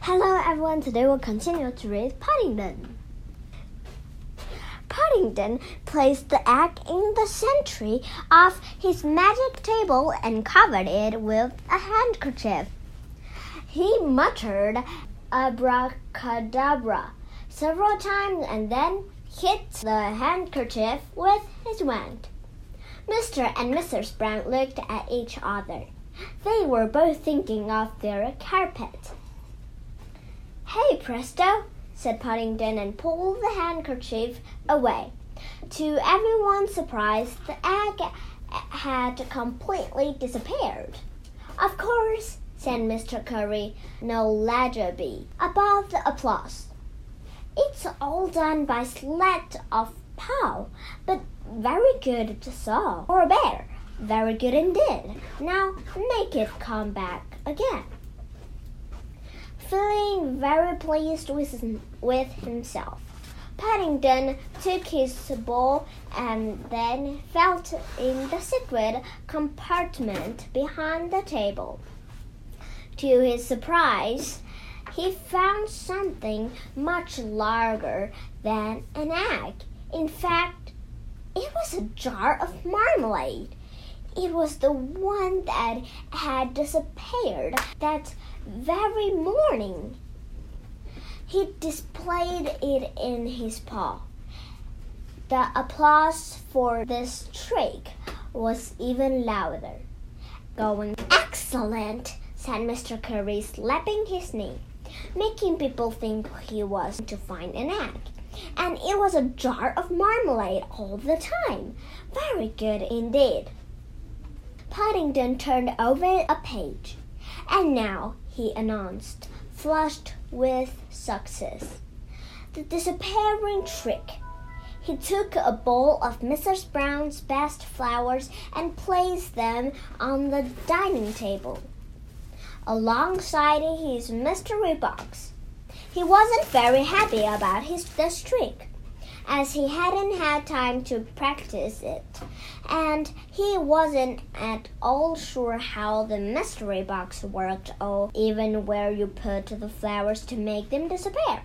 Hello everyone, today we'll continue to read Paddington. Paddington placed the egg in the center of his magic table and covered it with a handkerchief. He muttered abracadabra several times and then hit the handkerchief with his wand. Mr. and Mrs. Brown looked at each other. They were both thinking of their carpet. Hey, presto, said Paddington and pulled the handkerchief away. To everyone's surprise, the egg had completely disappeared. Of course, said Mr. Curry, no legibly, above the applause. It's all done by sleight of paw, but very good saw or a bear. Very good indeed. Now make it come back again. Feeling very pleased with, with himself, Paddington took his ball and then felt in the secret compartment behind the table. To his surprise, he found something much larger than an egg. In fact, it was a jar of marmalade. It was the one that had disappeared that very morning. He displayed it in his paw. The applause for this trick was even louder. Going excellent, said Mr. Curry, slapping his knee, making people think he was to find an egg. And it was a jar of marmalade all the time. Very good indeed. Paddington turned over a page. And now, he announced, flushed with success. The disappearing trick. He took a bowl of Mrs. Brown's best flowers and placed them on the dining table, alongside his mystery box. He wasn't very happy about his this trick as he hadn't had time to practice it, and he wasn't at all sure how the mystery box worked or even where you put the flowers to make them disappear.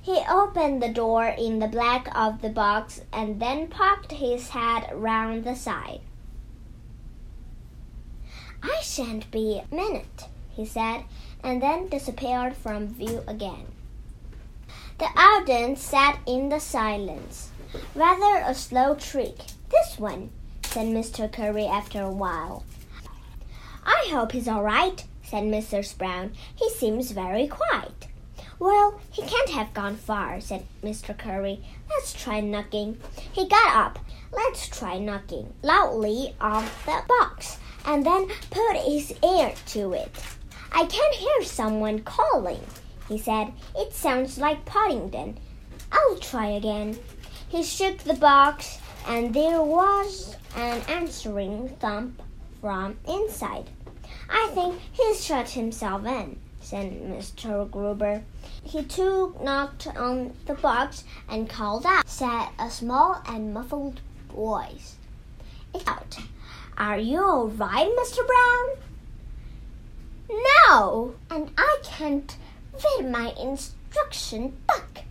He opened the door in the back of the box and then popped his head round the side. I shan't be a minute, he said, and then disappeared from view again. The audience sat in the silence. Rather a slow trick, this one, said Mr. Curry after a while. I hope he's all right, said Mrs. Brown. He seems very quiet. Well, he can't have gone far, said Mr. Curry. Let's try knocking. He got up. Let's try knocking loudly on the box, and then put his ear to it. I can hear someone calling he said. It sounds like Paddington. I'll try again. He shook the box, and there was an answering thump from inside. I think he's shut himself in, said Mr. Gruber. He too knocked on the box and called out, said a small and muffled voice. It's out. Are you all right, Mr. Brown? No, and I can't fit my instruction book.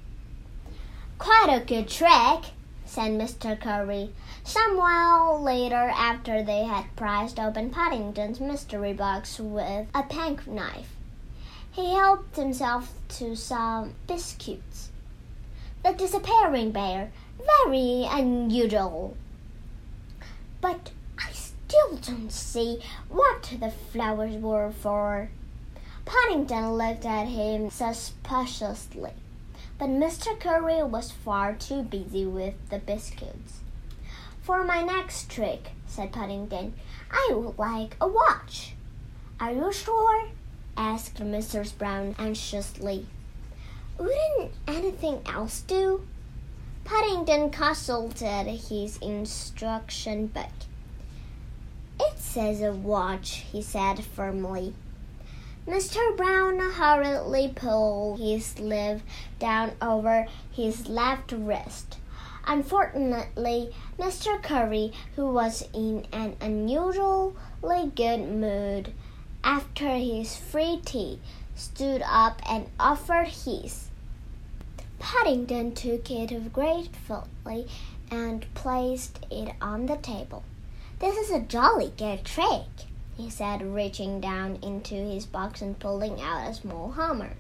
Quite a good trick, said Mr. Curry. Some while later, after they had prized open Paddington's mystery box with a penknife, he helped himself to some biscuits. The disappearing bear, very unusual. But I still don't see what the flowers were for. Paddington looked at him suspiciously, but Mr. Curry was far too busy with the biscuits. For my next trick, said Paddington, I would like a watch. Are you sure? asked Mrs. Brown anxiously. Wouldn't anything else do? Paddington consulted his instruction book. It says a watch, he said firmly. Mr. Brown hurriedly pulled his sleeve down over his left wrist. Unfortunately, Mr. Curry, who was in an unusually good mood after his free tea, stood up and offered his. Paddington took it gratefully and placed it on the table. This is a jolly good trick, he said, reaching down into his box and pulling out a small hammer.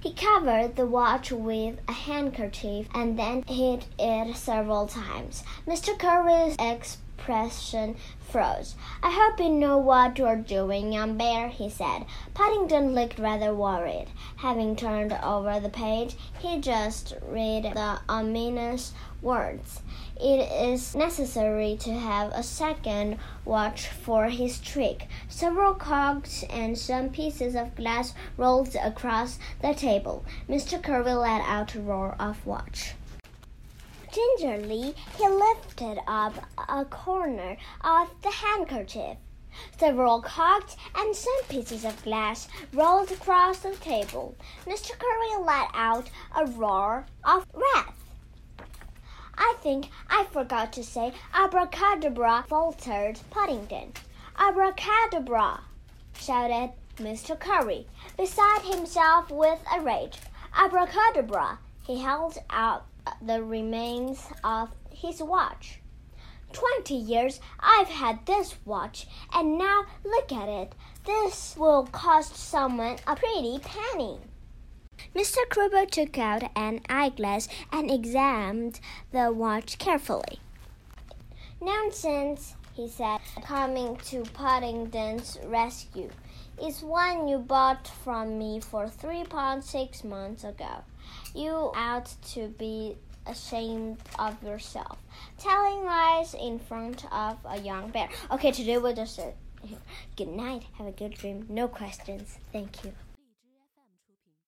He covered the watch with a handkerchief and then hit it several times. Mr. Curry's expression froze. I hope you know what you're doing, young bear, he said. Paddington looked rather worried. Having turned over the page, he just read the ominous words. It is necessary to have a second watch for his trick. Several cogs and some pieces of glass rolled across the table. Mr. Curry let out a roar of watch. Gingerly, he lifted up a corner of the handkerchief. Several cogs and some pieces of glass rolled across the table. Mr. Curry let out a roar of wrath. I think I forgot to say abracadabra, faltered Paddington. Abracadabra, shouted Mr. Curry, beside himself with a rage. Abracadabra, he held out the remains of his watch. Twenty years I've had this watch, and now look at it. This will cost someone a pretty penny. Mr. Gruber took out an eyeglass and examined the watch carefully. Nonsense, he said, coming to Paddington's rescue. It's one you bought from me for three pounds six months ago. You ought to be ashamed of yourself. Telling lies in front of a young bear. Okay, today we'll just uh, sit here. Good night. Have a good dream. No questions. Thank you.